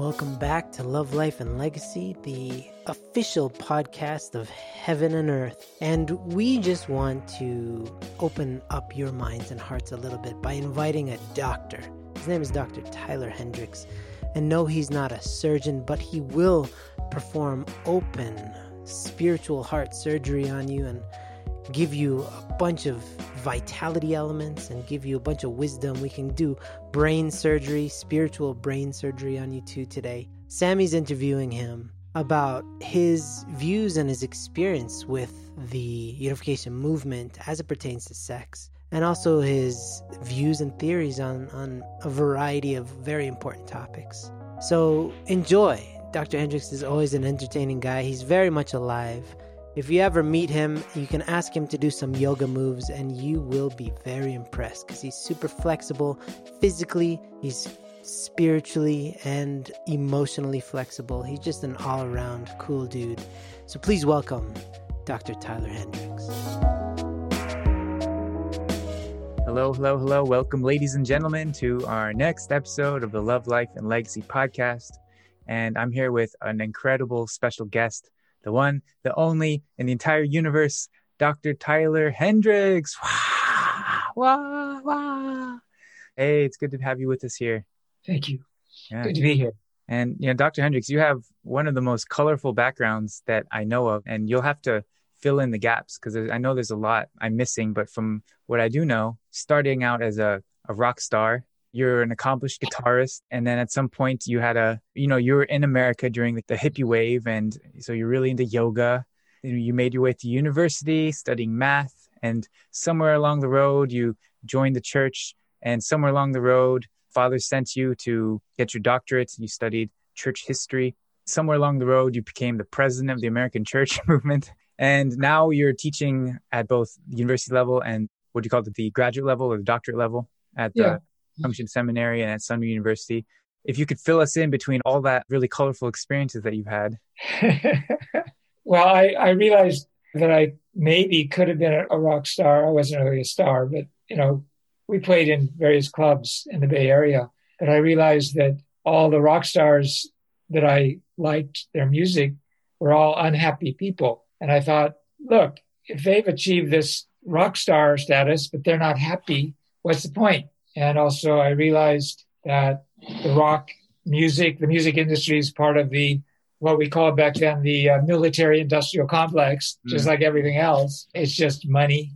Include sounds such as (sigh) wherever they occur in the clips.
Welcome back to Love, Life, and Legacy, the official podcast of heaven and earth. And we just want to open up your minds and hearts a little bit by inviting a doctor. His name is Dr. Tyler Hendricks. And no, he's not a surgeon, but he will perform open spiritual heart surgery on you and give you a bunch of vitality elements and give you a bunch of wisdom. We can do brain surgery, spiritual brain surgery on you too today. Sammy's interviewing him about his views and his experience with the unification movement as it pertains to sex, and also his views and theories on, on a variety of very important topics. So enjoy. Dr. Hendricks is always an entertaining guy. He's very much alive. If you ever meet him, you can ask him to do some yoga moves and you will be very impressed because he's super flexible physically, he's spiritually and emotionally flexible. He's just an all around cool dude. So please welcome Dr. Tyler Hendricks. Hello, hello, hello. Welcome, ladies and gentlemen, to our next episode of the Love, Life, and Legacy podcast. And I'm here with an incredible special guest the one, the only in the entire universe, Dr. Tyler Hendricks. Wah, wah, wah. Hey, it's good to have you with us here. Thank you. Yeah. Good to be here. And you know, Dr. Hendricks, you have one of the most colorful backgrounds that I know of, and you'll have to fill in the gaps because I know there's a lot I'm missing. But from what I do know, starting out as a, a rock star you're an accomplished guitarist and then at some point you had a you know you were in america during the, the hippie wave and so you're really into yoga you made your way to university studying math and somewhere along the road you joined the church and somewhere along the road father sent you to get your doctorate you studied church history. Somewhere along the road you became the president of the american church (laughs) movement and now you're teaching at both university level and what do you call it the graduate level or the doctorate level at uh, the Mm-hmm. yeah. Junction Seminary and at Sun Moon University. If you could fill us in between all that really colorful experiences that you've had. (laughs) well, I, I realized that I maybe could have been a rock star. I wasn't really a star, but you know, we played in various clubs in the Bay Area. But I realized that all the rock stars that I liked their music were all unhappy people. And I thought, look, if they've achieved this rock star status, but they're not happy, what's the point? And also, I realized that the rock music, the music industry is part of the what we called back then the uh, military industrial complex, mm. just like everything else. It's just money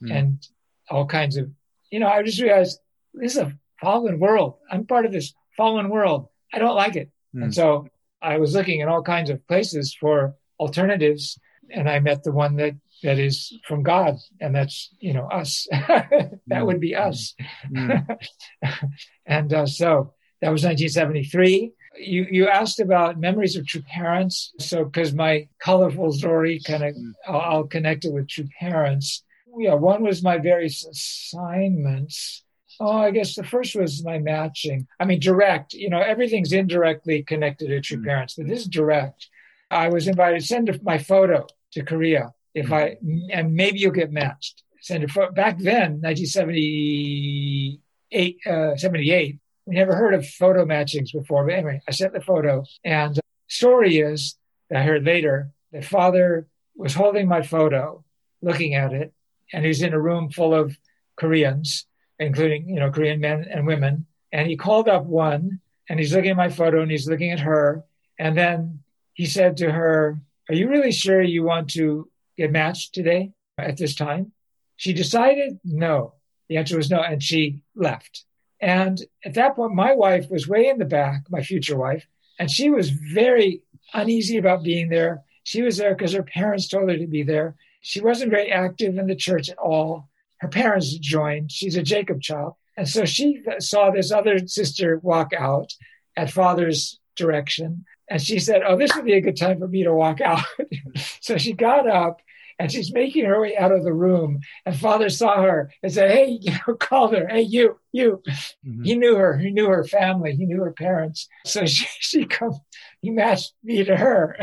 mm. and all kinds of, you know, I just realized this is a fallen world. I'm part of this fallen world. I don't like it. Mm. And so I was looking in all kinds of places for alternatives and I met the one that that is from God, and that's you know us. (laughs) that mm. would be us. Mm. (laughs) and uh, so that was 1973. You you asked about memories of true parents, so because my colorful story kind of mm. I'll, I'll, connect it with true parents. Yeah, one was my various assignments. Oh, I guess the first was my matching. I mean, direct. You know, everything's indirectly connected to true mm. parents, but this is direct. I was invited to send my photo to Korea if I and maybe you'll get matched. It for, back then, 1978, uh, 78. We never heard of photo matchings before, but anyway, I sent the photo. And story is that I heard later that father was holding my photo, looking at it, and he's in a room full of Koreans, including you know Korean men and women. And he called up one, and he's looking at my photo, and he's looking at her, and then he said to her, "Are you really sure you want to get matched today at this time? She decided no. The answer was no, and she left. And at that point, my wife was way in the back, my future wife, and she was very uneasy about being there. She was there because her parents told her to be there. She wasn't very active in the church at all. Her parents joined. She's a Jacob child. And so she saw this other sister walk out at father's direction. And she said, Oh, this would be a good time for me to walk out. (laughs) so she got up and she's making her way out of the room. And father saw her and said, Hey, (laughs) you know, called her, Hey, you, you. Mm-hmm. He knew her. He knew her family. He knew her parents. So (laughs) she, she come, he matched me to her.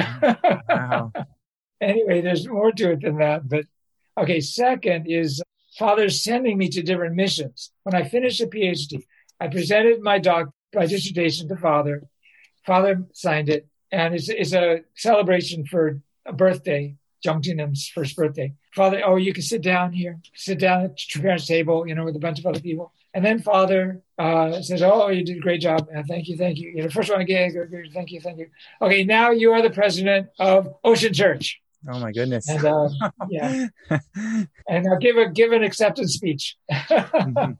Wow. (laughs) anyway, there's more to it than that. But okay, second is father sending me to different missions. When I finished a PhD, I presented my doc, my dissertation to father. Father signed it, and it's, it's a celebration for a birthday, Jung Jinam's first birthday. Father, oh, you can sit down here, sit down at your parents' table, you know, with a bunch of other people. And then Father uh, says, "Oh, you did a great job. Uh, thank you, thank you. You know, first one again. Thank you, thank you. Okay, now you are the president of Ocean Church." Oh my goodness! And uh, yeah, (laughs) and now give a give an acceptance speech. mm-hmm.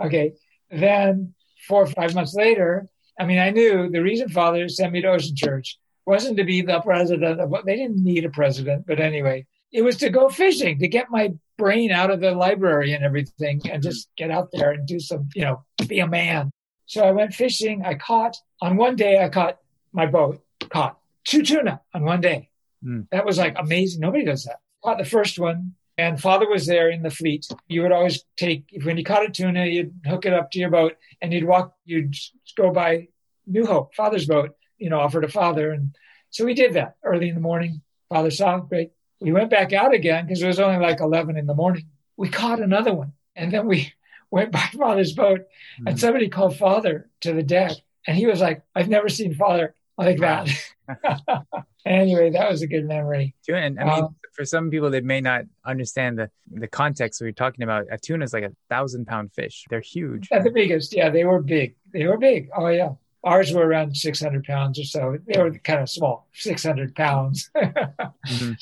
(laughs) Okay, then four or five months later, I mean, I knew the reason Father sent me to Ocean Church wasn't to be the president of what they didn't need a president, but anyway, it was to go fishing to get my brain out of the library and everything and just get out there and do some, you know, be a man. So I went fishing. I caught on one day, I caught my boat, caught two tuna on one day. Mm. That was like amazing. Nobody does that. Caught the first one and father was there in the fleet. You would always take, when you caught a tuna, you'd hook it up to your boat and you'd walk, you'd go by New Hope, father's boat, you know, offer to father. And so we did that early in the morning. Father saw, great, we went back out again because it was only like 11 in the morning. We caught another one. And then we (laughs) went by father's boat mm-hmm. and somebody called father to the deck. And he was like, I've never seen father like that. (laughs) anyway, that was a good memory. And I mean, um, for some people, they may not understand the, the context we're talking about. A tuna is like a thousand pound fish. They're huge. At the biggest. Yeah, they were big. They were big. Oh, yeah. Ours were around 600 pounds or so. They were kind of small, 600 pounds. (laughs) mm-hmm.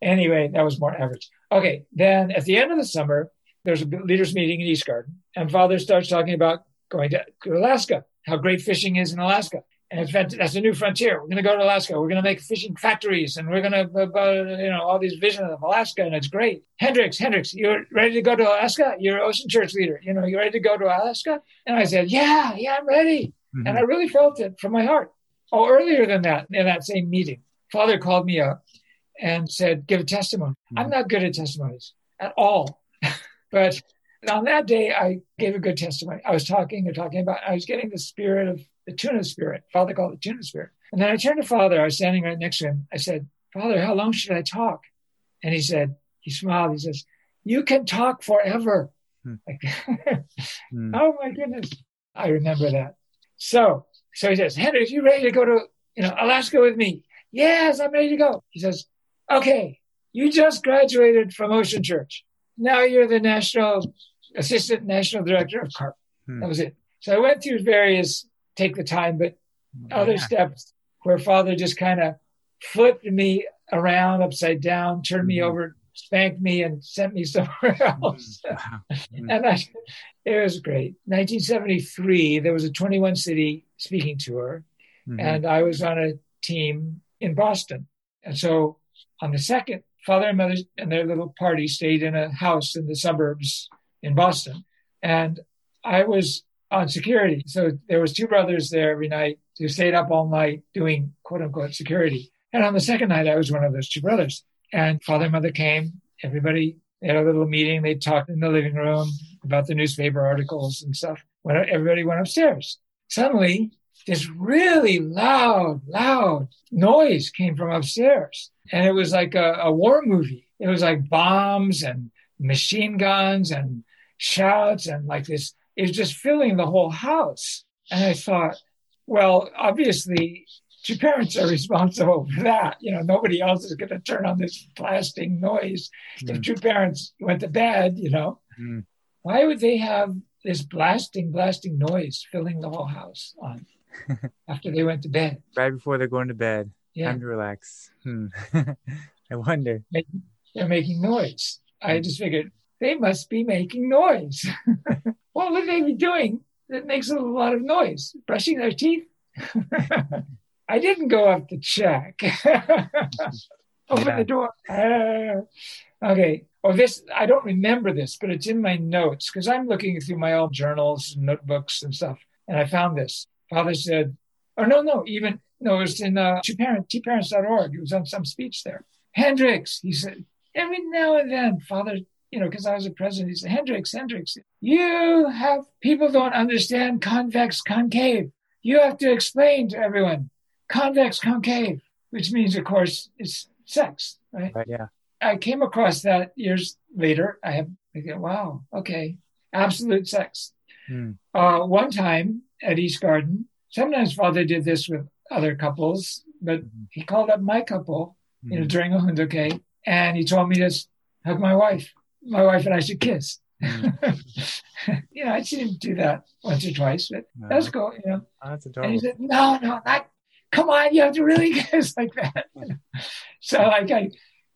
Anyway, that was more average. Okay, then at the end of the summer, there's a leaders meeting in East Garden, and Father starts talking about going to, to Alaska, how great fishing is in Alaska. And that's a new frontier. We're going to go to Alaska. We're going to make fishing factories, and we're going to, you know, all these visions of Alaska, and it's great. Hendricks, Hendricks, you're ready to go to Alaska? You're an Ocean Church leader. You know, you're ready to go to Alaska? And I said, Yeah, yeah, I'm ready. Mm-hmm. And I really felt it from my heart. Oh, earlier than that, in that same meeting, Father called me up and said, give a testimony. Mm-hmm. I'm not good at testimonies at all. (laughs) but on that day, I gave a good testimony. I was talking and talking about, I was getting the spirit of the tuna spirit. Father called it tuna spirit. And then I turned to Father. I was standing right next to him. I said, Father, how long should I talk? And he said, he smiled. He says, you can talk forever. Hmm. (laughs) Like, (laughs) hmm. oh my goodness. I remember that. So, so he says, Henry, are you ready to go to, you know, Alaska with me? Yes, I'm ready to go. He says, okay, you just graduated from Ocean Church. Now you're the national assistant national director of CARP. Hmm. That was it. So I went through various take the time, but yeah. other steps where Father just kind of flipped me around upside down, turned mm-hmm. me over, spanked me, and sent me (laughs) somewhere else. Mm-hmm. and I, it was great. 1973, there was a 21 city speaking tour, mm-hmm. and I was on a team in Boston. And so on the second, father and mother and their little party stayed in a house in the suburbs in Boston. And I was on security. So there was two brothers there every night who stayed up all night doing quote unquote security. And on the second night, I was one of those two brothers. And father and mother came. Everybody had a little meeting. They talked in the living room about the newspaper articles and stuff. When everybody went upstairs, suddenly this really loud, loud noise came from upstairs. And it was like a, a war movie. It was like bombs and machine guns and shouts and like this. It was just filling the whole house. And I thought, well, obviously, two parents are responsible for that. You know, nobody else is going to turn on this blasting noise. Mm. If two parents went to bed, you know, mm. why would they have this blasting, blasting noise filling the whole house on? (laughs) after they went to bed. Right before they're going to bed. Yeah. Time to relax. Hmm. (laughs) I wonder. They're making noise. I just figured they must be making noise. (laughs) what would they be doing that makes a lot of noise? Brushing their teeth? I didn't go up to check. (laughs) Open yeah. the door. Uh, okay. Oh, this, I don't remember this, but it's in my notes because I'm looking through my old journals and notebooks and stuff. And I found this father said, or no, no, even, no, it was in uh, two-parent, tparents.org. It was on some speech there. Hendricks, he said, every now and then, father, you know, because I was a president, he said, Hendricks, Hendricks, you have, people don't understand convex concave. You have to explain to everyone convex concave, which means, of course, it's sex, right? Right, yeah. I came across that years later. I have, I go, wow, okay, absolute sex. Hmm. Uh, one time, at East Garden, sometimes father did this with other couples, but mm-hmm. he called up my couple, you know, mm-hmm. during a Hoondokhae, and he told me to hug my wife. My wife and I should kiss. Mm-hmm. (laughs) you know, I seen him do that once or twice, but no. that's cool, you know. Oh, that's adorable. And he said, No, no, not come on, you have to really (laughs) kiss like that. so like I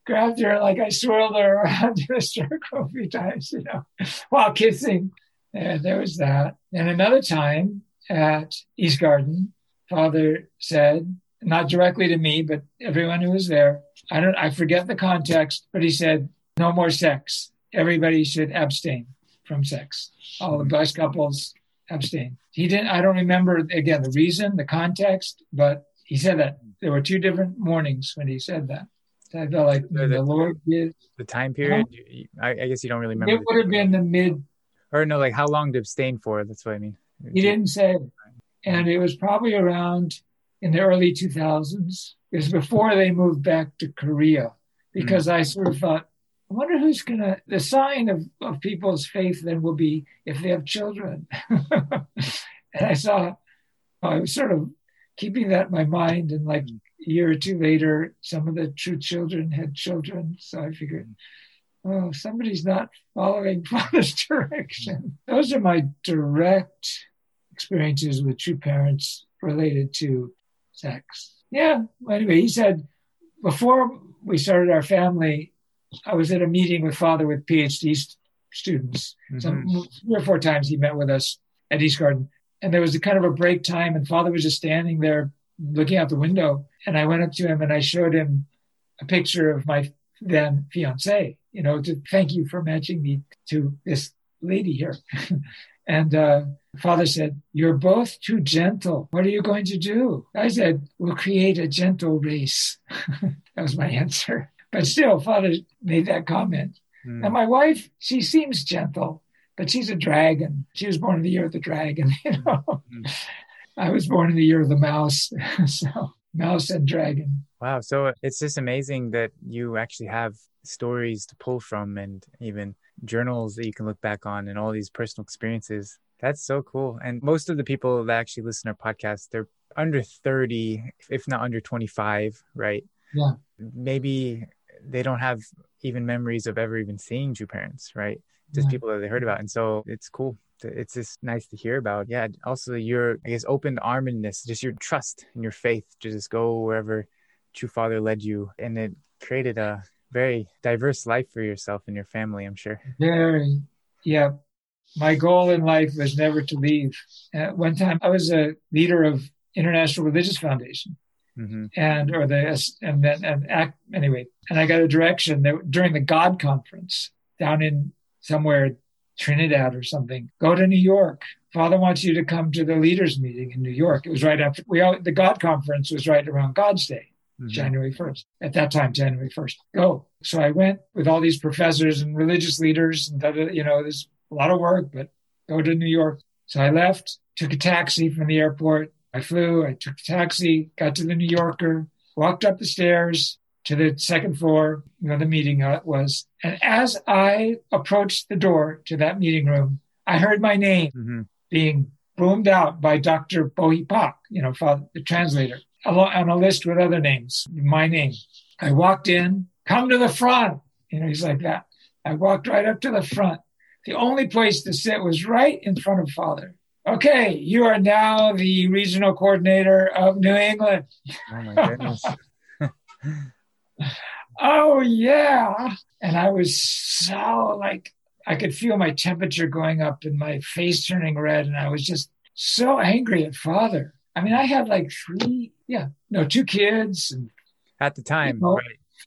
grabbed her, like I swirled her around in a circle a few times, you know, while kissing. And there was that. And another time at East Garden, Father said, not directly to me, but everyone who was there. I don't I forget the context, but he said, no more sex. Everybody should abstain from sex. All the blessed couples abstain. He didn't I don't remember again the reason, the context, but he said that there were two different mornings when he said that. I felt like the, the Lord did the time period. I, I, guess you don't really remember. It would have been the mid, or no, like how long to abstain for? That's what I mean. He didn't say, and it was probably around in the early 2000s. It was before they moved back to Korea, because mm-hmm. I sort of thought, I wonder who's gonna. The sign of of people's faith then will be if they have children. (laughs) and I saw, I was sort of keeping that in my mind. And like a year or two later, some of the true children had children. So I figured, oh, somebody's not following (laughs) Father's direction. Those are my direct experiences with true parents related to sex. Yeah. Anyway, he said before we started our family, I was at a meeting with Father with PhD students. Mm-hmm. Some three or four times he met with us at East Garden. And there was a kind of a break time and father was just standing there looking out the window. And i went up to him and i showed him a picture of my then fiance you know to thank you for matching me to this lady here. (laughs) And uh, father said you're both too gentle. What are you going to do? I said we'll create a gentle race. (laughs) That was my answer but still father made that comment mm. and my wife she seems gentle but she's a dragon. She was born in the year of the dragon, (laughs) you know. Mm-hmm. I was born in the year of the mouse. (laughs) so mouse and dragon. Wow. So it's just amazing that you actually have stories to pull from and even journals that you can look back on and all these personal experiences. That's so cool. And most of the people that actually listen to our podcast, they're under 30, if not under 25, right? Yeah. Maybe they don't have even memories of ever even seeing two parents, right? just yeah. people that they heard about. And so it's cool. it's just nice to hear about. Yeah. Also, your, I guess, open armedness, just your trust and your faith to just go wherever True Father led you. And it created a very diverse life for yourself and your family, I'm sure. Very. Yeah. My goal in life was never to leave. At one time, I was a leader of International Religious Foundation. Mm-hmm. and or the and then and act anyway and i got a direction that during the god conference down in somewhere Trinidad or something. Go to New York. Father wants you to come to the leaders meeting in New York. It was right after we all, the God conference was right around God's Day, mm-hmm. January 1st. At that time, January 1st. Go. So I went with all these professors and religious leaders and you know, there's a lot of work, but go to New York. So I left, took a taxi from the airport. I flew, I took a taxi, got to the New Yorker, walked up the stairs, to the second floor where the meeting was. And as I approached the door to that meeting room, I heard my name mm-hmm. being boomed out by Dr. Bo Hi Pak, you know, father, the translator, on a list with other names, my name. I walked in, come to the front. You know, he's like that. I walked right up to the front. The only place to sit was right in front of Father. Okay, you are now the regional coordinator of New England. Oh my goodness. (laughs) oh yeah. And i was so like i could feel my temperature going up and my face turning red and i was just so angry at father. I mean i had like three yeah no two kids and, at the time right.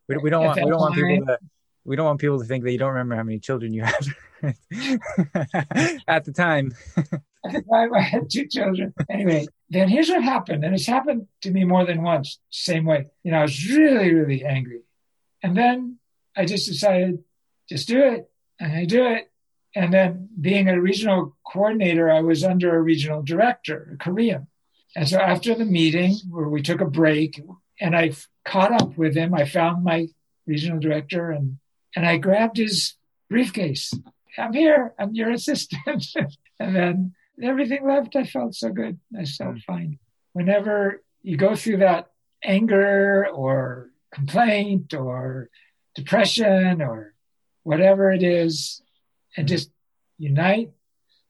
We, we don't want we don't want people to we don't want people to think that you don't remember how many children you had (laughs) (laughs) at the time at the time i had two children anyway then here's what happened, and it's happened to me more than once, same way. You know, I was really, really angry. And then I just decided, just do it. And I do it. And then being a regional coordinator, I was under a regional director, a Korean. And so after the meeting where we took a break and I caught up with him, I found my regional director and, and I grabbed his briefcase. I'm here. I'm your assistant. (laughs) and then everything left, I felt so good. I felt mm. fine. Whenever you go through that anger or complaint or depression or whatever it is, and just unite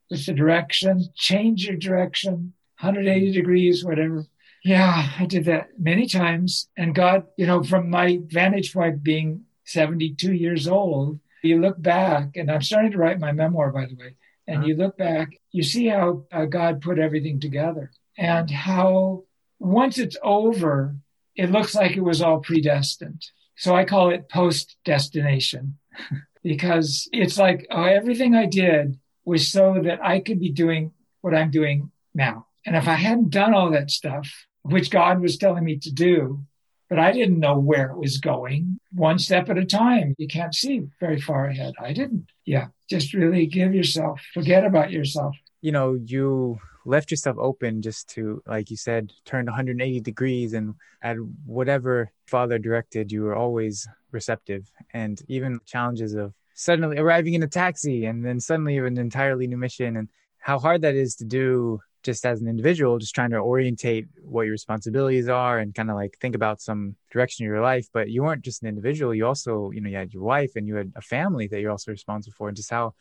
with the direction, change your direction, 180 degrees, whatever. Yeah, I did that many times. And God, you know, from my vantage point being 72 years old, you look back, and I'm starting to write my memoir, by the way, and uh-huh. you look back, you see how uh, God put everything together and how once it's over, it looks like it was all predestined. So I call it post destination (laughs) because it's like oh, everything I did was so that I could be doing what I'm doing now. And if I hadn't done all that stuff, which God was telling me to do, but I didn't know where it was going, one step at a time. You can't see very far ahead. I didn't. Yeah, just really give yourself, forget about yourself. You know, you left yourself open just to, like you said, turn 180 degrees and at whatever Father directed, you were always receptive. And even challenges of suddenly arriving in a taxi and then suddenly an entirely new mission and how hard that is to do just as an individual, just trying to orientate what your responsibilities are and kind of like think about some direction of your life. But you weren't just an individual; you also, you know, you had your wife and you had a family that you're also responsible for, and just how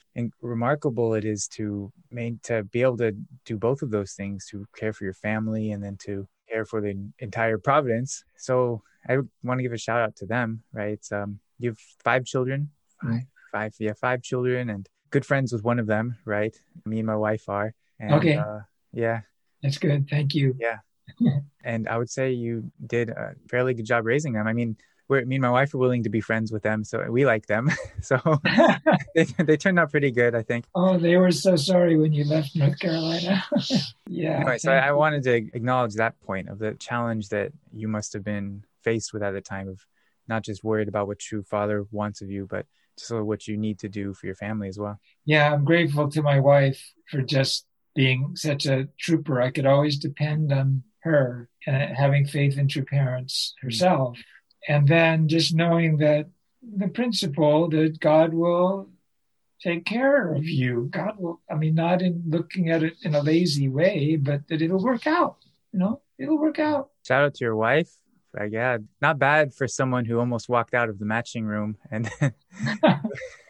remarkable it is to main to be able to do both of those things: to care for your family and then to care for the entire Providence. So I want to give a shout out to them. Right, um, you have five children, five, five, yeah, five children, and good friends with one of them. Right, me and my wife are. And, okay. Uh, yeah. That's good. Thank you. Yeah. (laughs) and I would say you did a fairly good job raising them. I mean, we're, me and my wife are willing to be friends with them, so we like them. (laughs) so (laughs) they, they turned out pretty good, I think. Oh, they were so sorry when you left North Carolina. yeah. Anyway, so I, I wanted to acknowledge that point of the challenge that you must have been faced with at the time of not just worried about what true father wants of you, but just what you need to do for your family as well. Yeah, I'm grateful to my wife for just being such a trooper, I could always depend on her and having faith in true parents mm. herself. And then just knowing that the principle that God will take care of mm. you. God will, I mean, not in looking at it in a lazy way, but that it'll work out. You know, it'll work out. Shout out to your wife. Like, yeah, not bad for someone who almost walked out of the matching room. And (laughs)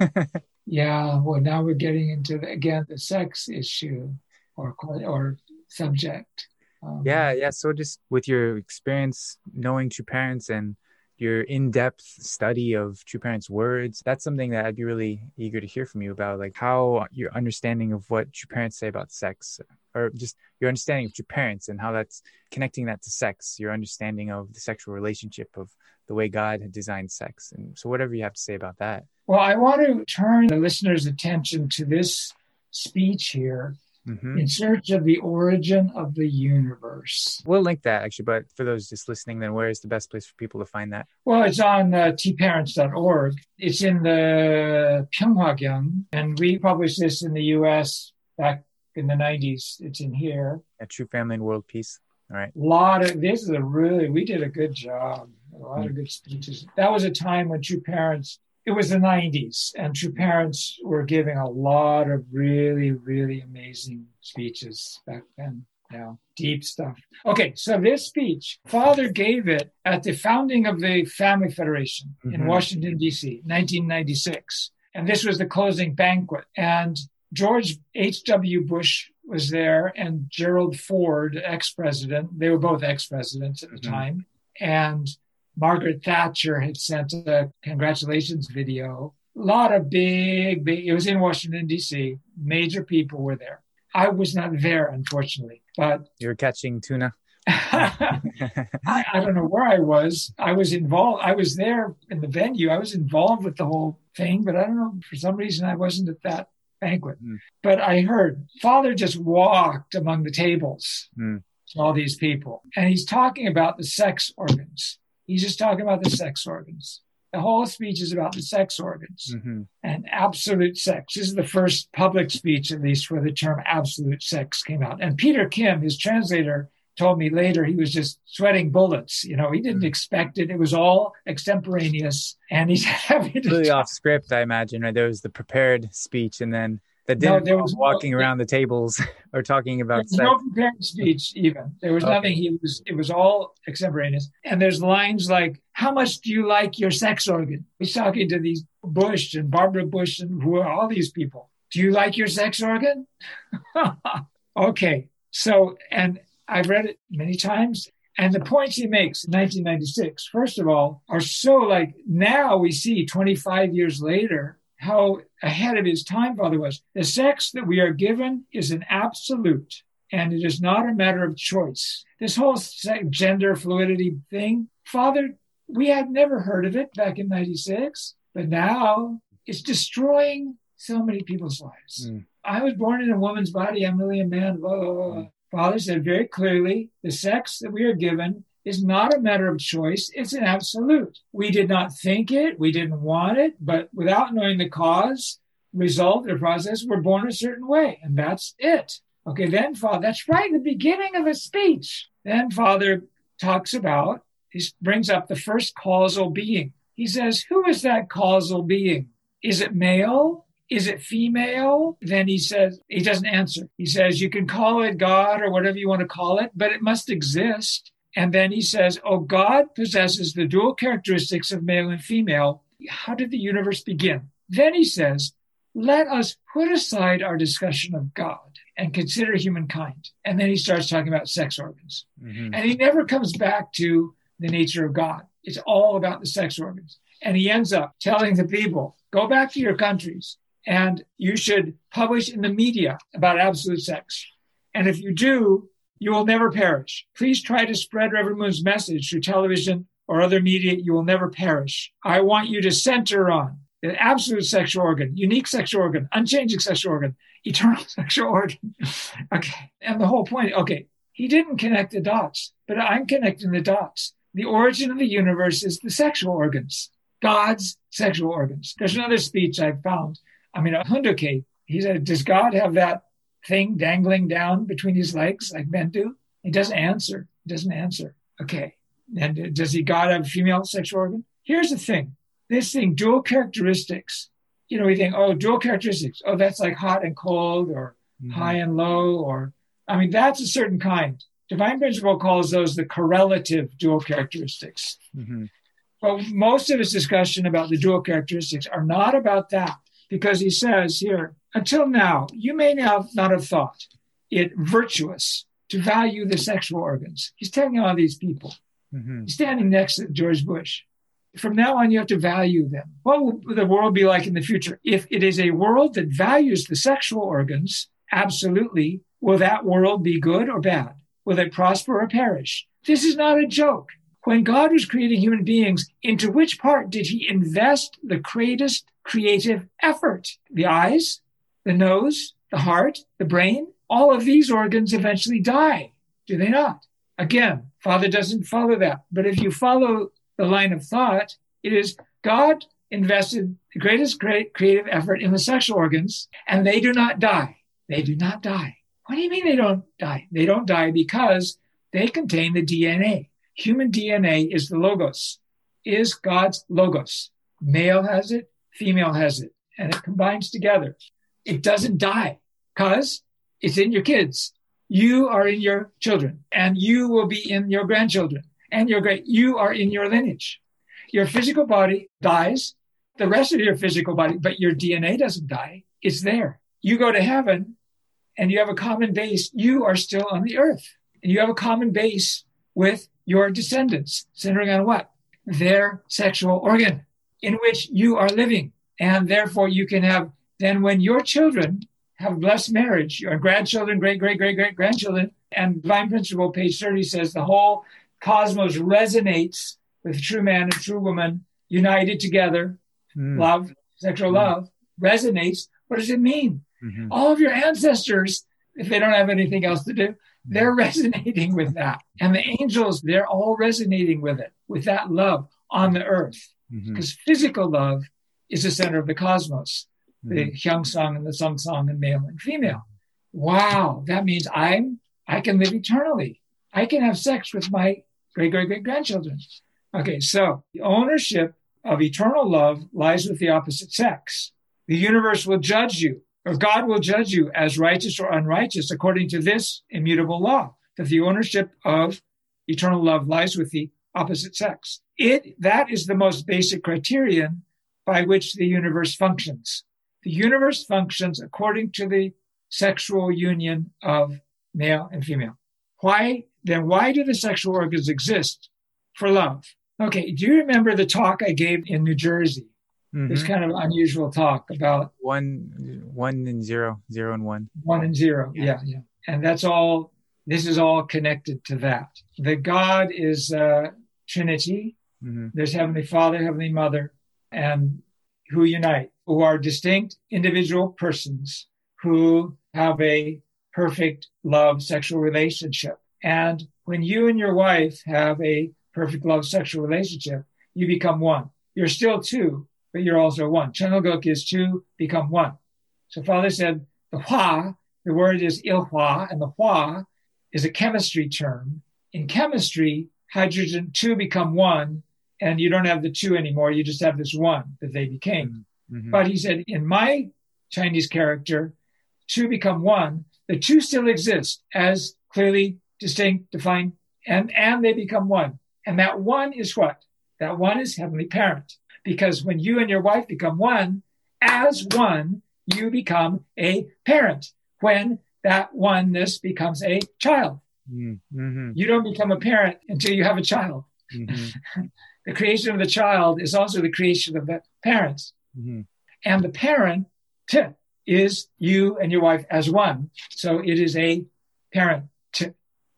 (laughs) yeah, well, now we're getting into the, again the sex issue or or subject. Um, yeah, yeah. So just with your experience knowing true parents and your in-depth study of true parents words that's something that i'd be really eager to hear from you about like how your understanding of what true parents say about sex or just your understanding of true parents and how that's connecting that to sex your understanding of the sexual relationship of the way god had designed sex and so whatever you have to say about that well i want to turn the listeners attention to this speech here mm-hmm. in search of the origin of the universe. We'll link that actually, but for those just listening, then where is the best place for people to find that? Well, it's on uh, tparents.org. It's in the Pyeong Hwa Gyeong, and we published this in the U.S. back in the 90s. It's in here. A True Family and World Peace. All right. A lot of this is a really we did a good job. A lot mm-hmm. of good speeches. That was a time when True Parents it was the 90s, and True Parents were giving a lot of really, really amazing speeches back then. Yeah, deep stuff. Okay, so this speech, Father gave it at the founding of the Family Federation mm-hmm. in Washington, D.C., 1996. And this was the closing banquet. And George H.W. Bush was there, and Gerald Ford, ex president. They were both ex presidents at the mm-hmm. time. And Margaret Thatcher had sent a congratulations video. A lot of big, big, it was in Washington, D.C. Major people were there. I was not there, unfortunately, but. You were catching tuna? (laughs) (laughs) I, I, don't know where I was. I was involved. I was there in the venue. I was involved with the whole thing, but I don't know. For some reason, I wasn't at that banquet. Mm. But I heard Father just walked among the tables, mm. all these people, and he's talking about the sex organs. He's just talking about the sex organs. The whole speech is about the sex organs mm-hmm. and absolute sex. This is the first public speech, at least, where the term absolute sex came out. And Peter Kim, his translator, told me later he was just sweating bullets. You know, he didn't mm-hmm. expect it. It was all extemporaneous. And he's (laughs) having to. Really off script, I imagine, right? There was the prepared speech and then that didn't no, was walking no, around the tables (laughs) or talking about sex. no prepared speech even. There was okay. nothing. He was it was all extemporaneous. And there's lines like how much do you like your sex organ? He's talking to these bush and barbara bush and who are all these people. Do you like your sex organ? (laughs) Okay. So and i've read it many times. And the points he makes in 1996 first of all are so like now we see 25 years later how ahead of his time Father was. The sex that we are given is an absolute, and it is not a matter of choice. This whole gender fluidity thing, Father, we had never heard of it back in 96, but now it's destroying so many people's lives. Mm. I was born in a woman's body. I'm really a man. Blah, blah, blah. Father said very clearly the sex that we are given is not a matter of choice, it's an absolute. We did not think it, we didn't want it, but without knowing the cause, result, or process, we're born a certain way, and that's it. Okay, then Father, that's right, the beginning of a speech. Then Father talks about, he brings up the first causal being. He says, Who is that causal being? Is it male? Is it female? Then he says, he doesn't answer. He says, you can call it God or whatever you want to call it, but it must exist. And then he says, Oh, God possesses the dual characteristics of male and female. How did the universe begin? Then he says, Let us put aside our discussion of God and consider humankind. And then he starts talking about sex organs. Mm-hmm. And he never comes back to the nature of God. It's all about the sex organs. And he ends up telling the people, Go back to your countries and you should publish in the media about absolute sex. And if you do, you will never perish. Please try to spread Reverend Moon's message through television or other media. You will never perish. I want you to center on the absolute sexual organ, unique sexual organ, unchanging sexual organ, eternal (laughs) sexual organ. okay. And the whole point, okay, he didn't connect the dots, but I'm connecting the dots. The origin of the universe is the sexual organs, God's sexual organs. There's another speech I found. I mean, Hoondokhae, he said, Does God have that thing dangling down between his legs like men do? He doesn't answer. He doesn't answer. Okay. And does he God have a female sexual organ? Here's the thing. This thing, dual characteristics. You know, we think, oh, dual characteristics. Oh, that's like hot and cold or mm-hmm. high and low or, I mean, that's a certain kind. Divine principle calls those the correlative dual characteristics. Mm-hmm. But most of his discussion about the dual characteristics are not about that because he says here, until now, you may now not have thought it virtuous to value the sexual organs. He's telling all these people. Mm-hmm. He's standing next to George Bush. From now on, you have to value them. What will the world be like in the future? If it is a world that values the sexual organs, absolutely, will that world be good or bad? Will it prosper or perish? This is not a joke. When God was creating human beings, into which part did he invest the greatest creative effort? The eyes, the nose, the heart, the brain, all of these organs eventually die, do they not? Again, Father doesn't follow that. But if you follow the line of thought, it is God invested the greatest great creative effort in the sexual organs, and they do not die. They do not die. What do you mean they don't die? They don't die because they contain the DNA. Human DNA is the logos, is God's logos. Male has it, female has it, and it combines together. It doesn't die because it's in your kids. You are in your children, and you will be in your grandchildren, and your great. You are in your lineage. Your physical body dies, the rest of your physical body, but your DNA doesn't die. It's there. You go to heaven, and you have a common base. You are still on the earth, and you have a common base with your descendants, centering on what? Their sexual organ in which you are living. And therefore, you can have, then when your children have blessed marriage, your grandchildren, great, great, great, great grandchildren, and Divine Principle, page 30 says the whole cosmos resonates with true man and true woman united together. Mm. Love, sexual mm. love resonates. What does it mean? Mm-hmm. All of your ancestors, if they don't have anything else to do, they're resonating with that. And the angels, they're all resonating with it, with that love on the earth. Mm-hmm. Because physical love is the center of the cosmos, mm-hmm. the Hyung Sang and the Sung Sang and male and female. Wow, that means I'm I can live eternally. I can have sex with my great great great grandchildren. Okay, so the ownership of eternal love lies with the opposite sex. The universe will judge you or God will judge you as righteous or unrighteous according to this immutable law, that the ownership of eternal love lies with the opposite sex. It, that is the most basic criterion by which the universe functions. The universe functions according to the sexual union of male and female. Why, then why do the sexual organs exist? For love. Okay. Do you remember the talk I gave in New Jersey? Mm-hmm. This kind of unusual talk about one, one and zero, zero and one. One and zero. Yeah. Yeah. yeah. And that's all, this is all connected to that. The God is uh, Trinity. Mm-hmm. There's Heavenly Father, Heavenly Mother, and who unite, who are distinct individual persons who have a perfect love sexual relationship. And when you and your wife have a perfect love sexual relationship, you become one. You're still two, but you're also one. Cheon Il Guk is two, become one. So Father said the hua, the word is ilhua, and the hua is a chemistry term. In chemistry, hydrogen two become one, and you don't have the two anymore. You just have this one that they became. Mm-hmm. But he said, in my Chinese character, two become one. The two still exist as clearly distinct, defined, and, and they become one. And that one is what? That one is Heavenly Parent. Because when you and your wife become one, as one, you become a parent. When that oneness becomes a child. Mm-hmm. You don't become a parent until you have a child. Mm-hmm. (laughs) the creation of the child is also the creation of the parents. Mm-hmm. And the parent is you and your wife as one. So it is a parent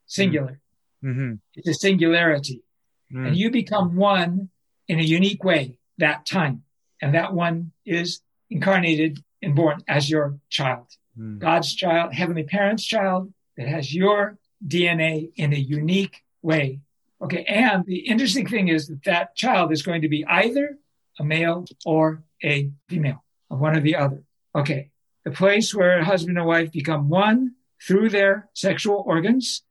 singular. Mm-hmm. It's a singularity. Mm. And you become one in a unique way that time. And that one is incarnated and born as your child. Mm. God's child, heavenly parent's child that has your DNA in a unique way. Okay. And the interesting thing is that that child is going to be either a male or a female, or one or the other. Okay. The place where husband and wife become one through their sexual organs.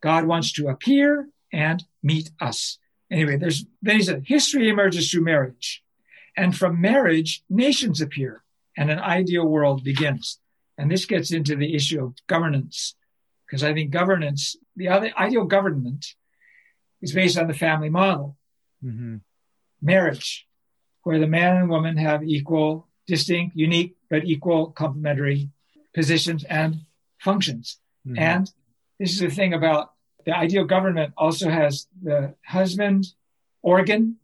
God wants to appear and meet us. Anyway, there's, then he said, history emerges through marriage. And from marriage, nations appear and an ideal world begins. And this gets into the issue of governance, because I think governance, the other ideal government is based on the family model. Mm-hmm. Marriage, where the man and woman have equal, distinct, unique, but equal complementary positions and functions. Mm-hmm. And this is the thing about the ideal government also has the husband organ.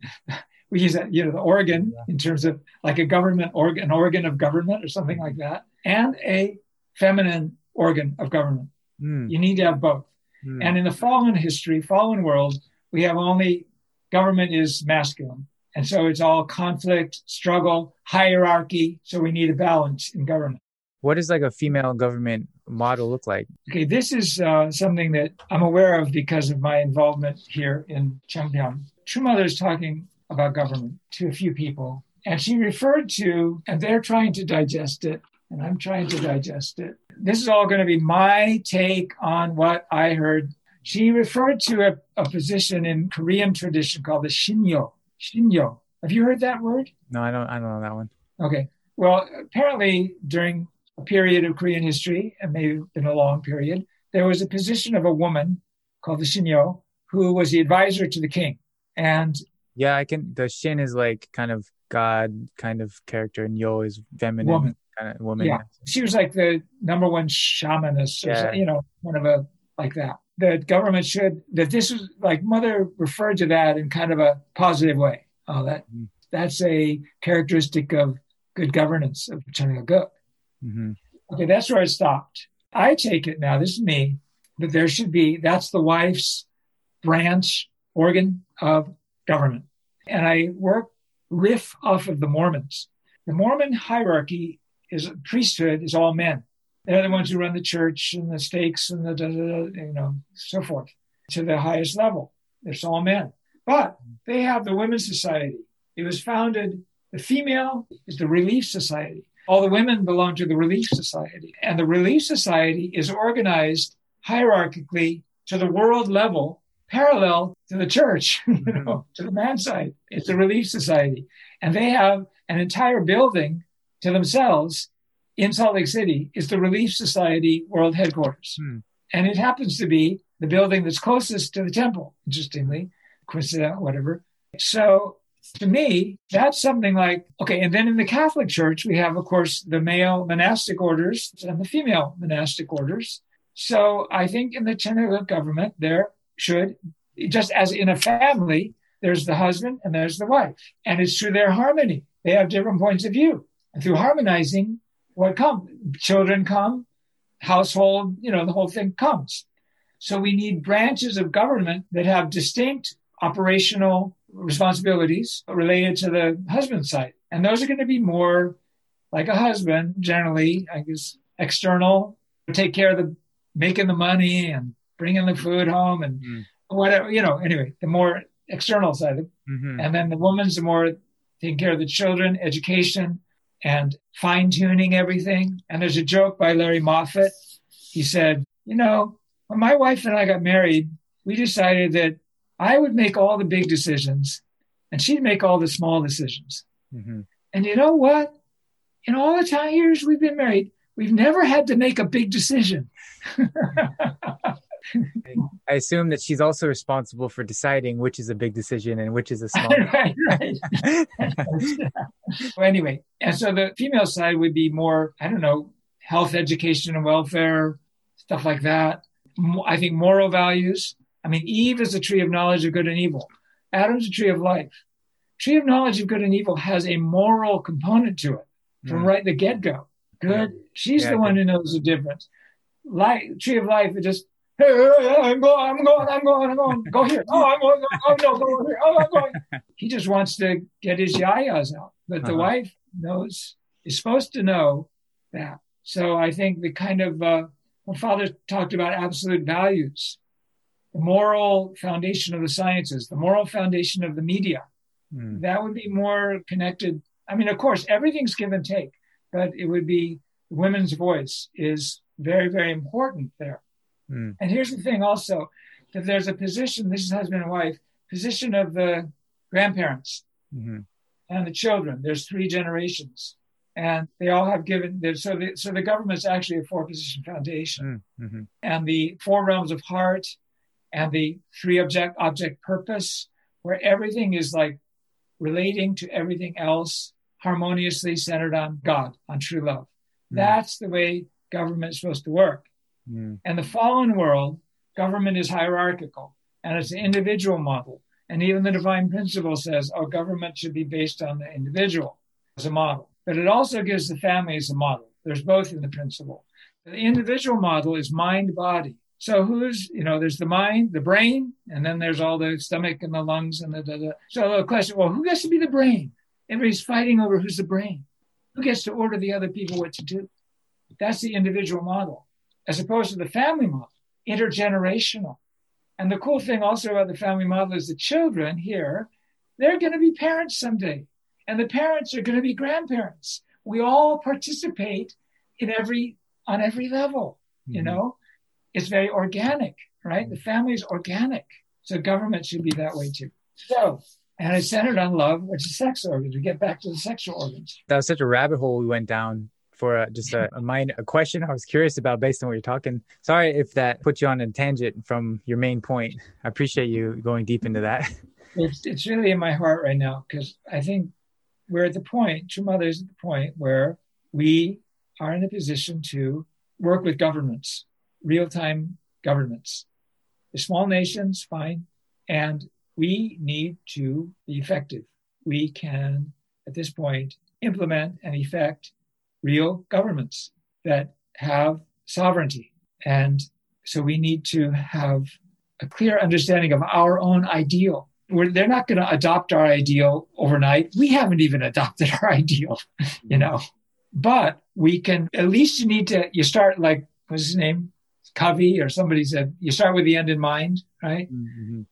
(laughs) we use that, you know, the organ yeah. in terms of like a government organ, an organ of government or something like that, and a feminine organ of government. Mm. You need to have both. Mm. And in the fallen history, fallen world, we have only government is masculine. And so it's all conflict, struggle, hierarchy. So we need a balance in government. What does like a female government model look like? Okay, this is uh, something that I'm aware of because of my involvement here in Cheongpyeong. True Mother is talking about government to a few people, and she referred to, and they're trying to digest it, and I'm trying to digest it. This is all going to be my take on what I heard. She referred to a, a position in Korean tradition called the Shinyo. Shinyo. Have you heard that word? No, I don't. I don't know that one. Okay. Well, apparently during a period of Korean history, and maybe been a long period, there was a position of a woman called the Shinyo who was the advisor to the king. And yeah, I can. The Shin is like kind of God kind of character, and Yo is feminine woman. Kind of woman. Yeah, she was like the number one shamanist, or yeah. you know, one of a like that. The government should that this was like Mother referred to that in kind of a positive way. Oh, that mm. that's a characteristic of good governance of China Good. Mm-hmm. Okay, that's where I stopped. I take it now, this is me, that there should be, that's the wife's branch organ of government. And I work, riff off of the Mormons. The Mormon hierarchy is priesthood is all men. They're the ones who run the church and the stakes and the, da, da, da, you know, so forth to the highest level. It's all men. But they have the Women's Society. It was founded, the female is the Relief Society. All the women belong to the Relief Society. And the Relief Society is organized hierarchically to the world level, parallel to the church, (laughs) you know, to the man side. It's the Relief Society. And they have an entire building to themselves in Salt Lake City is the Relief Society World Headquarters. Hmm. And it happens to be the building that's closest to the temple, interestingly, coincidental, whatever. So to me, that's something like, okay, and then in the Catholic Church, we have, of course, the male monastic orders and the female monastic orders. So I think in the Cheon Il Guk government, there should, just as in a family, there's the husband and there's the wife. And it's through their harmony. They have different points of view. And through harmonizing, what comes? Children come, household, you know, the whole thing comes. So we need branches of government that have distinct operational responsibilities related to the husband side. And those are going to be more like a husband, generally, I guess, external, take care of the making the money and bringing the food home and mm. whatever, you know, anyway, the more external side. Mm-hmm. And then the woman's the more taking care of the children, education, and fine tuning everything. And there's a joke by Larry Moffat. He said, You know, when my wife and I got married, we decided that I would make all the big decisions and she'd make all the small decisions. Mm-hmm. And you know what? In all the time years we've been married, we've never had to make a big decision. (laughs) I assume that she's also responsible for deciding which is a big decision and which is a small. (laughs) right, right. well, anyway, and so the female side would be more, I don't know, health, education, and welfare, stuff like that. I think moral values. I mean, Eve is a tree of knowledge of good and evil. Adam's a tree of life. Tree of knowledge of good and evil has a moral component to it from mm. right the get go. Good. Yeah. She's yeah, the one who knows the difference. Light, tree of life, it just Hey, I'm going, I'm going, I'm going, I'm going. Go here. Oh, I'm going. Oh, no, go here. Oh, I'm going. (laughs) He just wants to get his yayas out. But the uh-huh. wife knows, is supposed to know that. So I think the kind of, uh, when Father talked about absolute values, the moral foundation of the sciences, the moral foundation of the media, mm. that would be more connected. I mean, of course, everything's give and take, but it would be women's voice is very, very important there. Mm. And here's the thing also that there's a position, this is husband and wife, position of the grandparents mm-hmm. and the children. There's three generations. And they all have given so the so the government's actually a four position foundation. Mm, mm-hmm. And the four realms of heart and the three object object purpose, where everything is like relating to everything else harmoniously centered on God, on true love. Mm. That's the way government is supposed to work. Mm. And the fallen world, government is hierarchical and it's an individual model. And even the divine principle says our government should be based on the individual as a model. But it also gives the family as a model. There's both in the principle. The individual model is mind body. So who's, you know, there's the mind, the brain, and then there's all the stomach and the lungs and the, the, the. so the question, well, who gets to be the brain? Everybody's fighting over who's the brain. Who gets to order the other people what to do? That's the individual model as opposed to the family model, intergenerational. And the cool thing also about the family model is the children here, they're going to be parents someday. And the parents are going to be grandparents. We all participate in every, on every level, mm-hmm. you know? It's very organic, right? The family is organic. So government should be that way too. So, and it's centered on love, which is sex organs. We get back to the sexual organs. That was such a rabbit hole we went down for just a, a a question I was curious about based on what you're talking. Sorry if that put you on a tangent from your main point. I appreciate you going deep into that. It's it's really in my heart right now because I think we're at the point. True Mother is at the point where we are in a position to work with governments, real time governments. The small nations, fine, and we need to be effective. We can, at this point, implement and effect real governments that have sovereignty. And so we need to have a clear understanding of our own ideal. We're, they're not going to adopt our ideal overnight. We haven't even adopted our (laughs) ideal, you know. But we can, at least you need to, you start like, what's his name? Covey or somebody said, you start with the end in mind, right? Mm-hmm.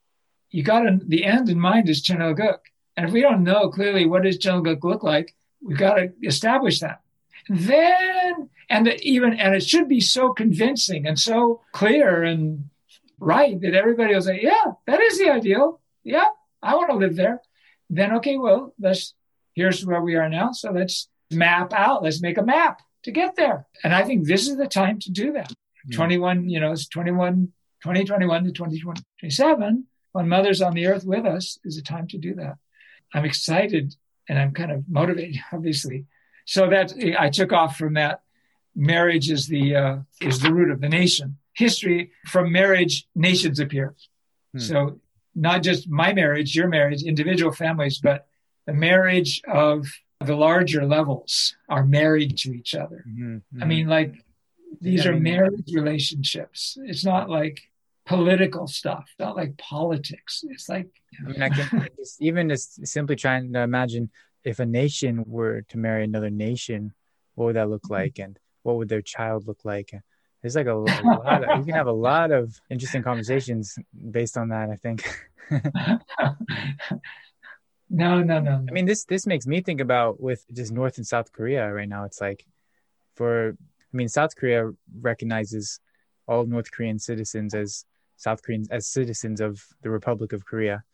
You got to, the end in mind is Cheon Il Guk. And if we don't know clearly what does Cheon Il Guk look like, we've got to establish that then and even and it should be so convincing and so clear and right that everybody will say, yeah, that is the ideal. Yeah, I want to live there. Then okay, well, let's here's where we are now. So let's map out. Let's make a map. to get there. And I think this is the time to do that. Mm-hmm. 21, you know, it's 21, 2021 to 2027, when mother's on the earth with us, is a time to do that. I'm excited and I'm kind of motivated, (laughs) obviously. So that I took off from that. Marriage is the uh, is the root of the nation. History from marriage, nations appear. Hmm. So not just my marriage, your marriage, individual families, but the marriage of the larger levels are married to each other. Mm-hmm, mm-hmm. I mean, like these yeah, are I mean, marriage relationships. It's not like political stuff, not like politics. It's like I mean, I can (laughs) even just simply trying to imagine if a nation were to marry another nation, what would that look mm-hmm. like, and what would their child look like? There's like a, (laughs) a lot. Of, you can have a lot of interesting conversations based on that. I think. no, (laughs) no, no, no. I mean, this this makes me think about with just North and South Korea right now. It's like, for I mean, South Korea recognizes all North Korean citizens as South Koreans as citizens of the Republic of Korea.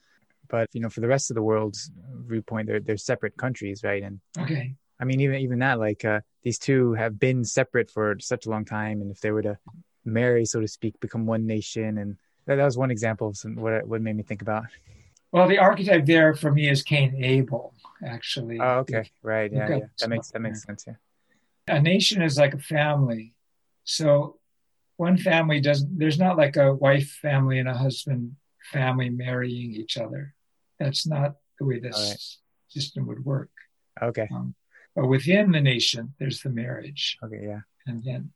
But you know, for the rest of the world's viewpoint, they're they're separate countries, right? And okay, I mean, even even that, like uh, these two have been separate for such a long time, and if they were to marry, so to speak, become one nation, and that, that was one example of some, what what made me think about. Well, the archetype there for me is Cain Abel, actually. Oh, okay, right, yeah, yeah. that makes that makes sense. Yeah, a nation is like a family, so one family doesn't there's not like a wife family and a husband family marrying each other that's not the way this right. system would work. Okay. Um, but within the nation there's the marriage. Okay yeah. And then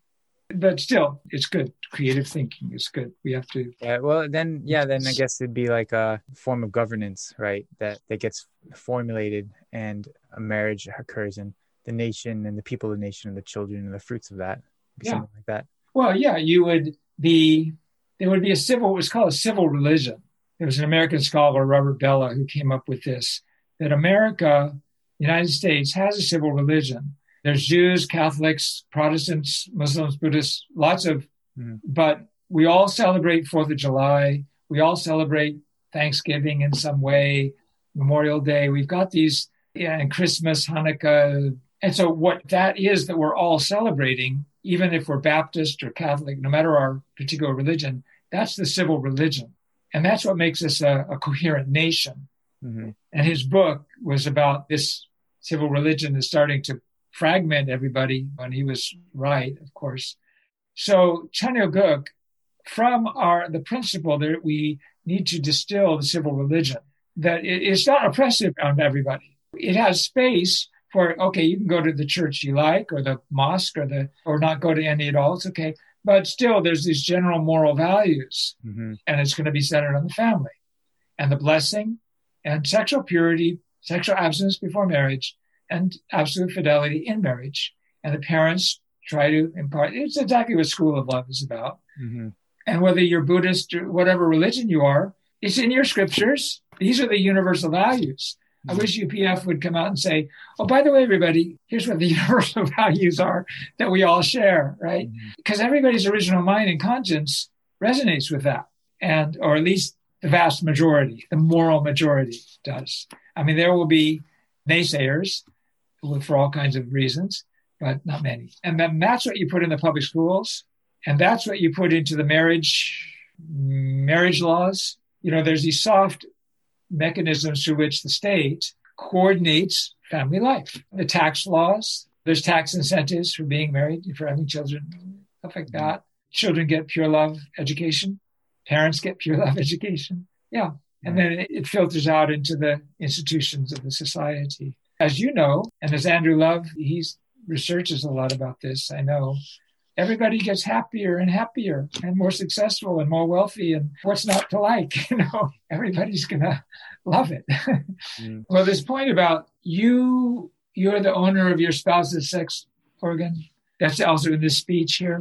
but still it's good. Creative thinking is good. We have to yeah well then yeah then i guess it'd be like a form of governance right? That that gets formulated and a marriage occurs in the nation and the people of the nation and the children and the fruits of that. Yeah. something like that. Well, yeah, you would be, there would be a civil, was called a civil religion. There was an American scholar, Robert Bellah, who came up with this that America, the United States, has a civil religion. There's Jews, Catholics, Protestants, Muslims, Buddhists, lots of, mm. but we all celebrate Fourth of July. We all celebrate Thanksgiving in some way, Memorial Day. We've got these, yeah, and Christmas, Hanukkah. And so what that is that we're all celebrating even if we're Baptist or Catholic, no matter our particular religion, that's the civil religion. And that's what makes us a, a coherent nation. Mm-hmm. And his book was about this civil religion is starting to fragment everybody when he was right, of course. So Chanryol from our the principle that we need to distill the civil religion, that it, it's not oppressive on everybody. It has space for okay, you can go to the church you like or the mosque or the or not go to any at all. It's okay. But still there's these general moral values mm-hmm. and it's going to be centered on the family and the blessing and sexual purity, sexual abstinence before marriage, and absolute fidelity in marriage. And the parents try to impart it's exactly what School of Love is about. Mm-hmm. And whether you're Buddhist or whatever religion you are, it's in your scriptures. These are the universal values. I wish UPF would come out and say, oh, by the way, everybody, here's what the (laughs) universal values are that we all share, right? Because mm-hmm. everybody's original mind and conscience resonates with that. And, or at least the vast majority, the moral majority does. I mean, there will be naysayers for all kinds of reasons, but not many. And then that's what you put in the public schools. And that's what you put into the marriage, marriage laws. You know, there's these soft mechanisms through which the state coordinates family life. The tax laws, there's tax incentives for being married, for having children, stuff like that. Children get pure love education. Parents get pure (laughs) love education. Yeah. And then it filters out into the institutions of the society. As you know, and as Andrew Love, he researches a lot about this, I know, everybody gets happier and happier and more successful and more wealthy and what's not to like (laughs) you know? Everybody's gonna love it. Mm. (laughs) well this point about you you're the owner of your spouse's sex organ. That's also in this speech here.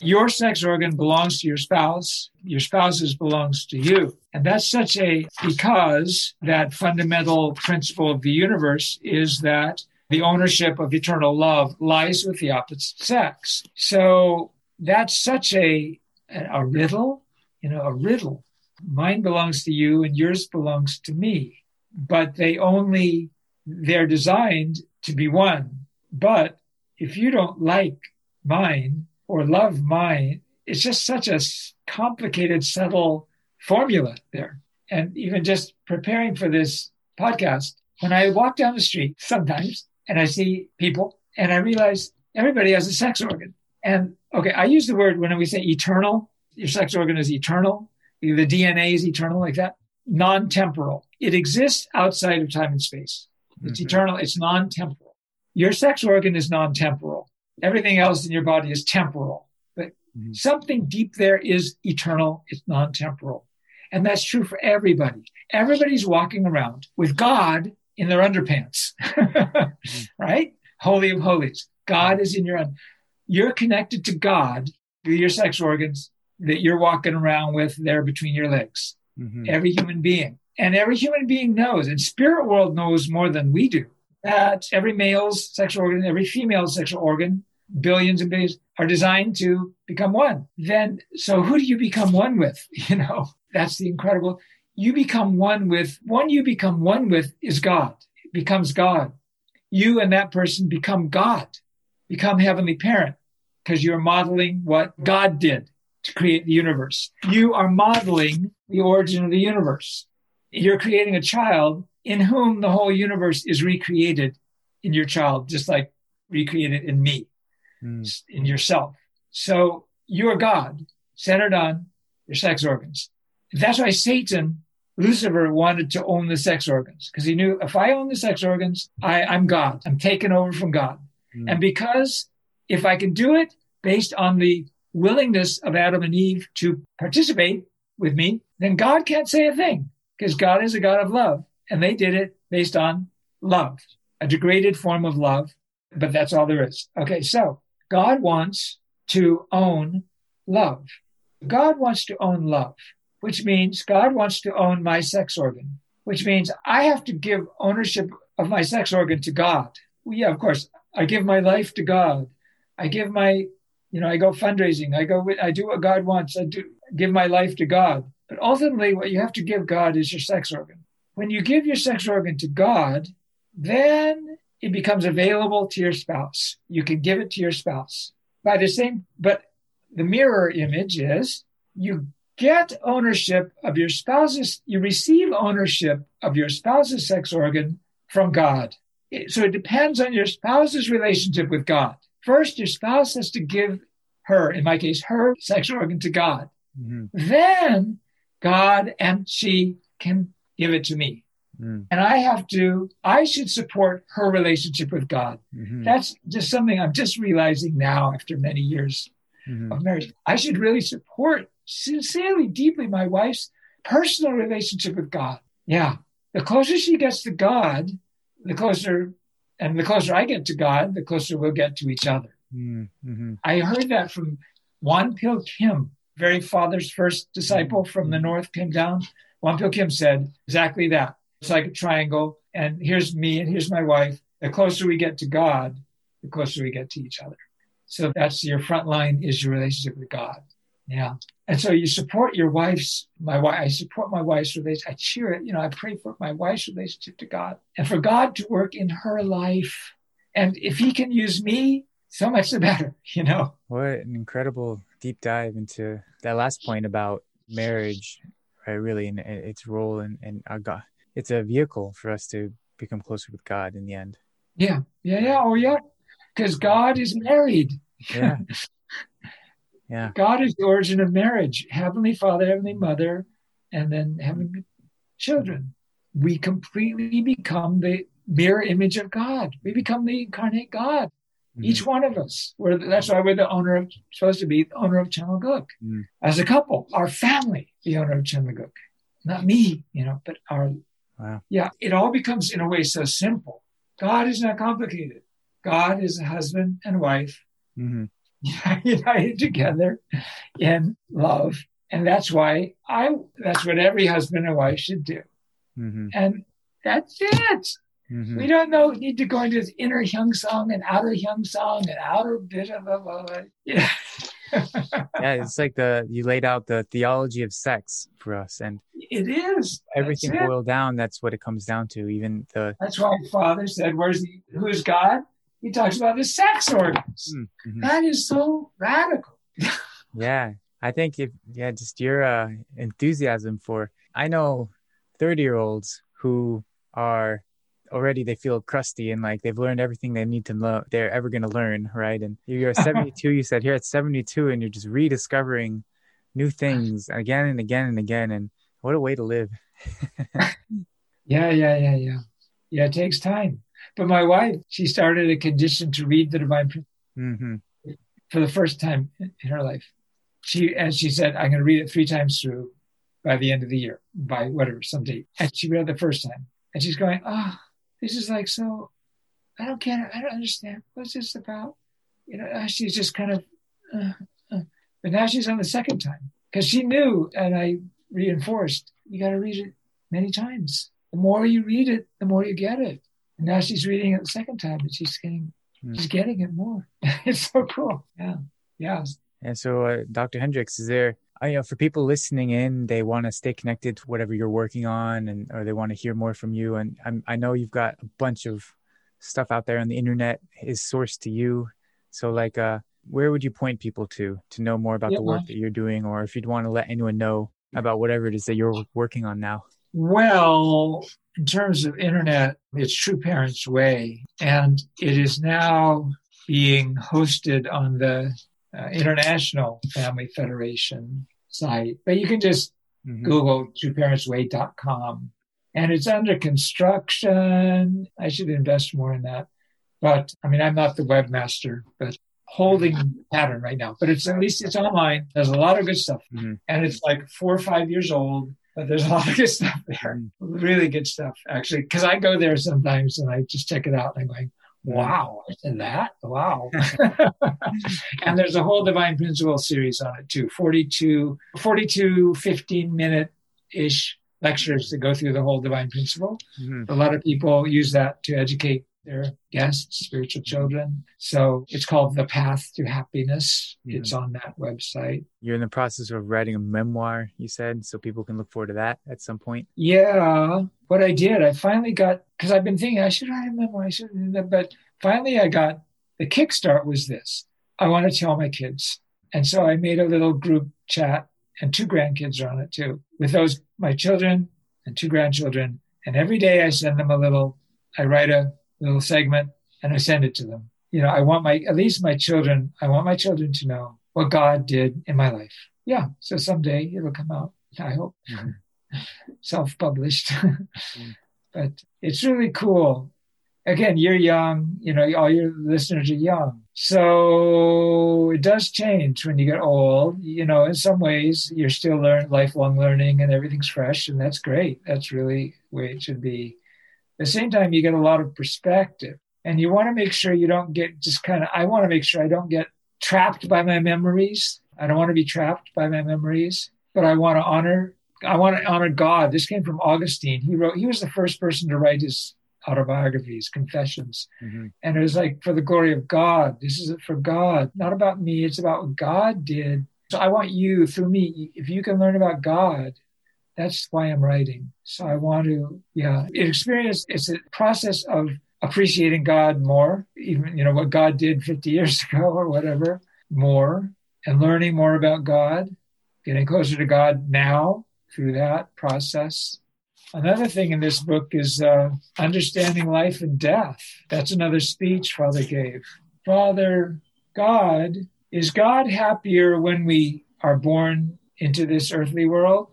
Your sex organ belongs to your spouse. Your spouse's belongs to you. And that's such a because that fundamental principle of the universe is that the ownership of eternal love lies with the opposite sex. So that's such a, a riddle, you know, a riddle. Mine belongs to you and yours belongs to me, but they only, they're designed to be one. But if you don't like mine or love mine, it's just such a complicated, subtle formula there. And even just preparing for this podcast, when I walk down the street sometimes and I see people and I realize everybody has a sex organ. And okay, I use the word when we say eternal, your sex organ is eternal, the DNA is eternal, like that, non temporal. It exists outside of time and space. It's mm-hmm. eternal, it's non temporal. Your sex organ is non temporal. Everything else in your body is temporal. But mm-hmm. something deep there is eternal, it's non temporal. And that's true for everybody. Everybody's walking around with God in their underpants, (laughs) right? Holy of holies. God is in your, un- you're connected to God through your sex organs that you're walking around with there between your legs. Mm-hmm. Every human being. And every human being knows, and spirit world knows more than we do, that every male's sexual organ, every female's sexual organ, billions and billions, are designed to become one. Then, so who do you become one with? (laughs) You know, that's the incredible. You become one with, one you become one with is God. It becomes God. You and that person become God, become heavenly parent, because you're modeling what God did to create the universe. You are modeling the origin of the universe. You're creating a child in whom the whole universe is recreated in your child, just like recreated in me, mm. in yourself. So you're God, centered on your sex organs. That's why Satan, Lucifer, wanted to own the sex organs because he knew if I own the sex organs, I, I'm God. I'm taken over from God. Mm. And because if I can do it based on the willingness of Adam and Eve to participate with me, then God can't say a thing because God is a God of love. And they did it based on love, a degraded form of love, but that's all there is. Okay, so God wants to own love. God wants to own love, which means God wants to own my sex organ, which means I have to give ownership of my sex organ to God. Well, yeah, of course, I give my life to God. I give my you know, I go fundraising. I go, I do what God wants. I do give my life to God. But ultimately, what you have to give God is your sex organ. When you give your sex organ to God, then it becomes available to your spouse. You can give it to your spouse by the same, but the mirror image is you get ownership of your spouse's, you receive ownership of your spouse's sex organ from God. So it depends on your spouse's relationship with God. First, your spouse has to give her, in my case, her sexual organ to God. Mm-hmm. Then God and she can give it to me. Mm. And I have to, I should support her relationship with God. Mm-hmm. That's just something I'm just realizing now after many years mm-hmm. of marriage. I should really support sincerely, deeply my wife's personal relationship with God. Yeah. The closer she gets to God, the closer and the closer I get to God, the closer we'll get to each other. Mm-hmm. I heard that from Wonpil Kim, very father's first disciple mm-hmm. from the north, came down. Wonpil Kim said exactly that. It's like a triangle, and here's me and here's my wife. The closer we get to God, the closer we get to each other. So that's your front line is your relationship with God. Yeah. And so you support your wife's, my wife, I support my wife's relationship. I cheer it. You know, I pray for my wife's relationship to God and for God to work in her life. And if he can use me, so much the better, (laughs) you know? What an incredible deep dive into that last point about marriage, right? Really, and its role in, in our God. It's a vehicle for us to become closer with God in the end. Yeah. Yeah. Yeah. Oh, yeah. Because God is married. Yeah. (laughs) Yeah. God is the origin of marriage. Heavenly Father, Heavenly Mother, and then heavenly children. We completely become the mirror image of God. We become the incarnate God. Mm-hmm. Each one of us. We're, that's why we're the owner of, supposed to be the owner of Cheon Il Guk. Mm-hmm. As a couple, our family, the owner of Cheon Il Guk. Not me, you know, but our, wow. yeah, it all becomes in a way so simple. God is not complicated. God is a husband and wife. Mm-hmm (laughs) united together in love. And that's why I, that's what every husband and wife should do. Mm-hmm. And that's it. Mm-hmm. We don't know, need to go into this inner Hyung Sang and outer Hyung Sang and outer bit of a, blah, blah. yeah. yeah, it's like the, you laid out the theology of sex for us. And it is. Everything boiled down. That's what it comes down to. Even the, that's why Father said, where's the, who's God? He talks about the sex organs. Mm-hmm. That is so radical. (laughs) yeah. I think if yeah, just your uh, enthusiasm for I know 30 year olds who are already they feel crusty and like they've learned everything they need to know they're ever going to learn right and you're (laughs) 72 you said here at 72 and you're just rediscovering new things again and again and again and what a way to live (laughs) yeah yeah yeah yeah yeah it takes time but my wife she started a condition to read the divine mm-hmm. for the first time in her life. She and she said i'm going to read it three times through by the end of the year by whatever some date. And she read it the first time and she's going oh this is like so i don't get it i don't understand. What's this about? You know she's just kind of uh, uh. but now she's on the second time because she knew and i reinforced you got to read it many times. The more you read it the more you get it and now she's reading it the second time and she's getting mm. she's getting it more (laughs) it's so cool yeah yeah and so uh, dr hendricks is there you know, for people listening in, they want to stay connected to whatever you're working on, and or they want to hear more from you. And I'm, i know you've got a bunch of stuff out there on the internet is sourced to you. So, like, uh, where would you point people to to know more about yeah. the work that you're doing, or if you'd want to let anyone know about whatever it is that you're working on now? Well, in terms of internet, it's True Parents Way, and it is now being hosted on the uh, International Family Federation site, but you can just mm-hmm. Google trueparentsway.com and it's under construction. I should invest more in that. But I mean, I'm not the webmaster, but holding pattern right now, but it's at least it's online. There's a lot of good stuff mm-hmm. and it's like four or five years old, but there's a (laughs) lot of good stuff there. Mm-hmm. Really good stuff actually. Cause I go there sometimes and I just check it out and I'm going, wow, and that, wow. (laughs) (laughs) and there's a whole divine principle series on it too 42, 42 15 minute ish lectures that go through the whole divine principle. Mm-hmm. A lot of people use that to educate their guests, spiritual children. So it's called The Path to Happiness. Mm-hmm. It's on that website. You're in the process of writing a memoir, you said, so people can look forward to that at some point. Yeah. What I did, I finally got, because I've been thinking I should write a memoir, I should, but finally I got the kickstart was this. I want to tell my kids. And so I made a little group chat and two grandkids are on it too with those, my children and two grandchildren. And every day I send them a little, I write a little segment and I send it to them. You know, I want my, at least my children, I want my children to know what God did in my life. Yeah. So someday it'll come out, I hope. Mm-hmm. (laughs) Self published. mm-hmm. (laughs) But it's really cool. Again, you're young, you know, all your listeners are young. So it does change when you get old. You know, in some ways, you're still learn lifelong learning and everything's fresh, and that's great. That's really way it should be. At the same time, you get a lot of perspective, and you want to make sure you don't get just kind of. I want to make sure I don't get trapped by my memories. I don't want to be trapped by my memories, but I want to honor. I want to honor God. This came from Augustine. He wrote. He was the first person to write his autobiographies, confessions. Mm-hmm. And it was like, for the glory of God. This is for God, not about me. It's about what God did. So I want you, through me, if you can learn about God, that's why I'm writing. So I want to, yeah, experience, it's a process of appreciating God more, even, you know, what God did 50 (laughs) years ago or whatever, more, and learning more about God, getting closer to God now through that process Another thing in this book is uh, understanding life and death. That's another speech Father gave. Father God, is God happier when we are born into this earthly world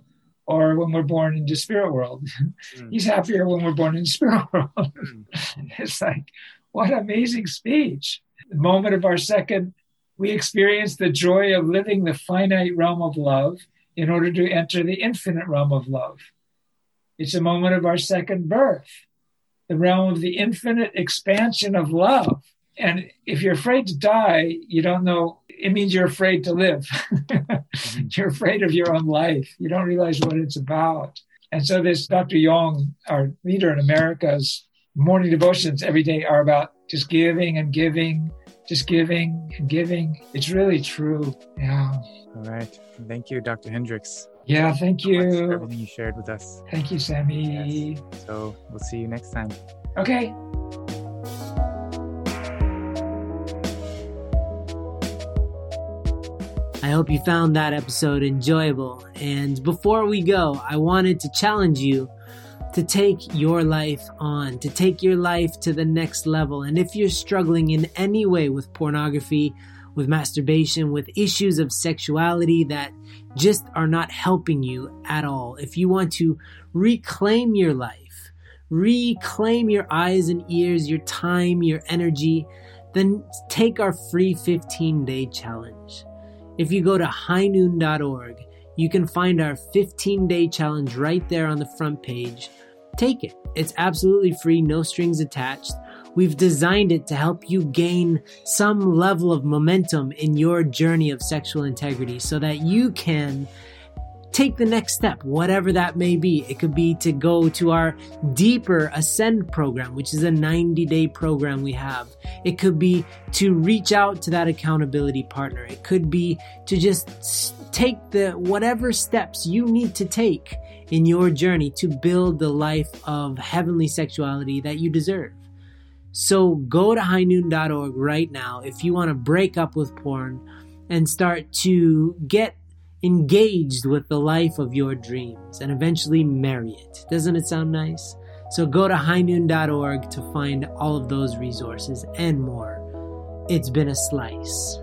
or when we're born into spirit world? (laughs) Mm. He's happier when we're born in spirit world. Mm. (laughs) it's like, what amazing speech. The moment of our second, we experience the joy of living the finite realm of love in order to enter the infinite realm of love. It's a moment of our second birth, the realm of the infinite expansion of love. And if you're afraid to die, you don't know, it means you're afraid to live. mm-hmm. (laughs) You're afraid of your own life. You don't realize what it's about. And so, this Dr. Yong, our leader in America's morning devotions every day are about just giving and giving, just giving and giving. It's really true. Yeah. All right. Thank you, Dr. Hendricks. Yeah, thank you. for everything you shared with us. Thank you, Sammy. Yes. So we'll see you next time. Okay. I hope you found that episode enjoyable. And before we go, I wanted to challenge you to take your life on, to take your life to the next level. And if you're struggling in any way with pornography, with masturbation, with issues of sexuality that just are not helping you at all, if you want to reclaim your life, reclaim your eyes and ears, your time, your energy, then take our free 15 day challenge. If you go to highnoon.org, you can find our 15 day challenge right there on the front page. Take it. It's absolutely free, no strings attached. We've designed it to help you gain some level of momentum in your journey of sexual integrity so that you can take the next step, whatever that may be. It could be to go to our deeper ascend program, which is a 90 day program we have. It could be to reach out to that accountability partner. It could be to just take the whatever steps you need to take in your journey to build the life of heavenly sexuality that you deserve. So go to highnoon.org right now if you want to break up with porn and start to get engaged with the life of your dreams and eventually marry it. Doesn't it sound nice? So go to highnoon.org to find all of those resources and more. It's been a slice.